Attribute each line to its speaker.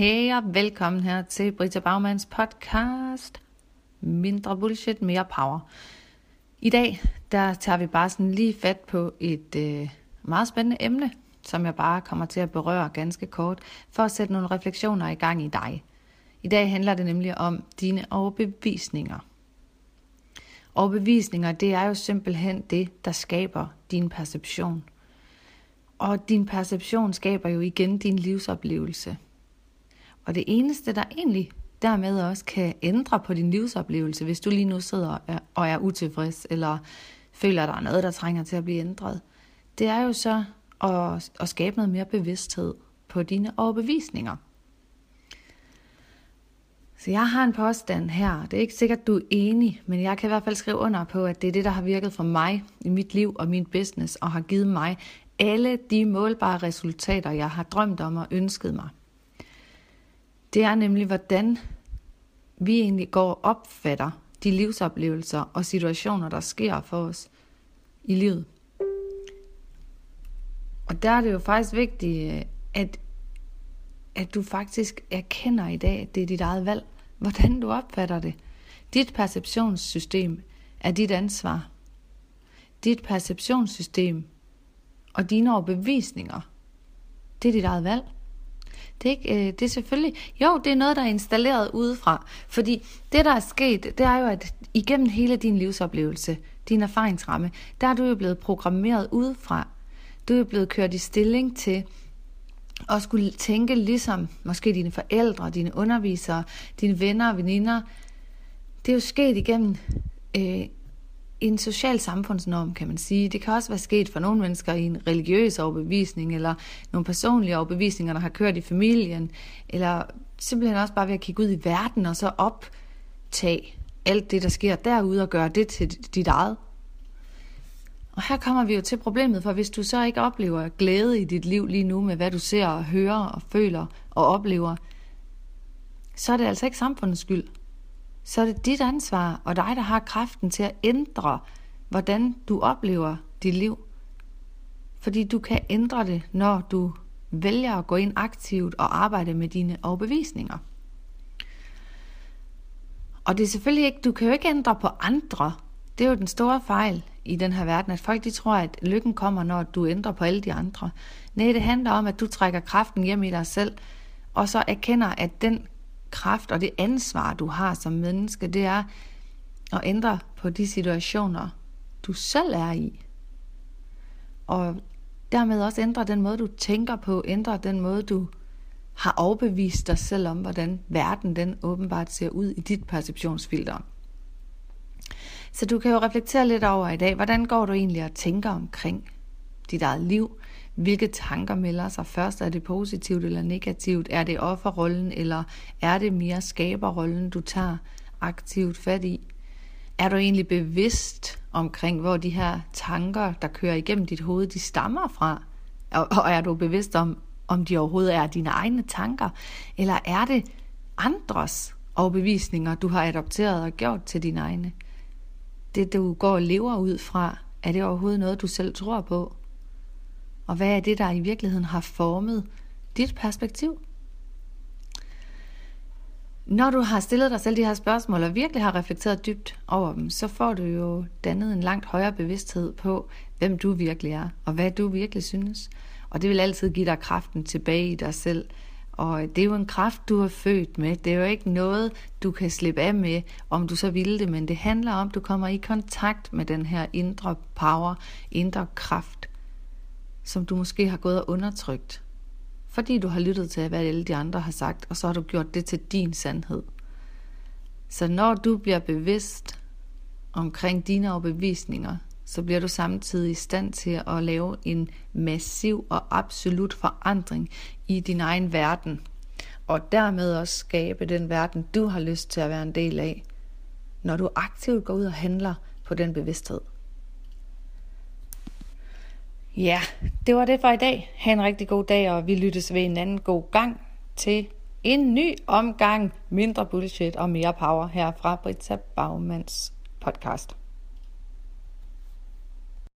Speaker 1: Hej og velkommen her til Britta Bagmans podcast. Mindre bullshit, mere power. I dag, der tager vi bare sådan lige fat på et øh, meget spændende emne, som jeg bare kommer til at berøre ganske kort, for at sætte nogle refleksioner i gang i dig. I dag handler det nemlig om dine overbevisninger. Overbevisninger, det er jo simpelthen det, der skaber din perception. Og din perception skaber jo igen din livsoplevelse. Og det eneste, der egentlig dermed også kan ændre på din livsoplevelse, hvis du lige nu sidder og er utilfreds, eller føler, at der er noget, der trænger til at blive ændret, det er jo så at, at skabe noget mere bevidsthed på dine overbevisninger. Så jeg har en påstand her. Det er ikke sikkert, du er enig, men jeg kan i hvert fald skrive under på, at det er det, der har virket for mig i mit liv og min business, og har givet mig alle de målbare resultater, jeg har drømt om og ønsket mig. Det er nemlig, hvordan vi egentlig går og opfatter de livsoplevelser og situationer, der sker for os i livet. Og der er det jo faktisk vigtigt, øh, at, at du faktisk erkender i dag, at det er dit eget valg, hvordan du opfatter det. Dit perceptionssystem er dit ansvar. Dit perceptionssystem og dine overbevisninger, det er dit eget valg. Det er, ikke, øh, det er selvfølgelig, jo, det er noget, der er installeret udefra. Fordi det, der er sket, det er jo, at igennem hele din livsoplevelse, din erfaringsramme, der er du jo blevet programmeret udefra. Du er jo blevet kørt i stilling til at skulle tænke ligesom måske dine forældre, dine undervisere, dine venner og veninder. Det er jo sket igennem øh, en social samfundsnorm, kan man sige. Det kan også være sket for nogle mennesker i en religiøs overbevisning, eller nogle personlige overbevisninger, der har kørt i familien, eller simpelthen også bare ved at kigge ud i verden, og så optage alt det, der sker derude, og gøre det til dit eget. Og her kommer vi jo til problemet, for hvis du så ikke oplever glæde i dit liv lige nu med, hvad du ser og hører og føler og oplever, så er det altså ikke samfundets skyld så er det dit ansvar og dig, der har kraften til at ændre, hvordan du oplever dit liv. Fordi du kan ændre det, når du vælger at gå ind aktivt og arbejde med dine overbevisninger. Og det er selvfølgelig ikke, du kan jo ikke ændre på andre. Det er jo den store fejl i den her verden, at folk de tror, at lykken kommer, når du ændrer på alle de andre. Nej, det handler om, at du trækker kraften hjem i dig selv, og så erkender, at den kraft og det ansvar, du har som menneske, det er at ændre på de situationer, du selv er i. Og dermed også ændre den måde, du tænker på, ændre den måde, du har overbevist dig selv om, hvordan verden den åbenbart ser ud i dit perceptionsfilter. Så du kan jo reflektere lidt over i dag, hvordan går du egentlig og tænker omkring dit eget liv? Hvilke tanker melder sig først? Er det positivt eller negativt? Er det offerrollen, eller er det mere skaberrollen, du tager aktivt fat i? Er du egentlig bevidst omkring, hvor de her tanker, der kører igennem dit hoved, de stammer fra? Og er du bevidst om, om de overhovedet er dine egne tanker? Eller er det andres overbevisninger, du har adopteret og gjort til dine egne? Det, du går og lever ud fra, er det overhovedet noget, du selv tror på? Og hvad er det, der i virkeligheden har formet dit perspektiv? Når du har stillet dig selv de her spørgsmål og virkelig har reflekteret dybt over dem, så får du jo dannet en langt højere bevidsthed på, hvem du virkelig er, og hvad du virkelig synes. Og det vil altid give dig kraften tilbage i dig selv. Og det er jo en kraft, du er født med. Det er jo ikke noget, du kan slippe af med, om du så vil det, men det handler om, at du kommer i kontakt med den her indre power, indre kraft, som du måske har gået og undertrykt, fordi du har lyttet til, hvad alle de andre har sagt, og så har du gjort det til din sandhed. Så når du bliver bevidst omkring dine overbevisninger, så bliver du samtidig i stand til at lave en massiv og absolut forandring i din egen verden. Og dermed også skabe den verden, du har lyst til at være en del af, når du aktivt går ud og handler på den bevidsthed. Ja, det var det for i dag. Ha' en rigtig god dag, og vi lyttes ved en anden god gang til en ny omgang mindre bullshit og mere power her fra Britta Bagmans podcast.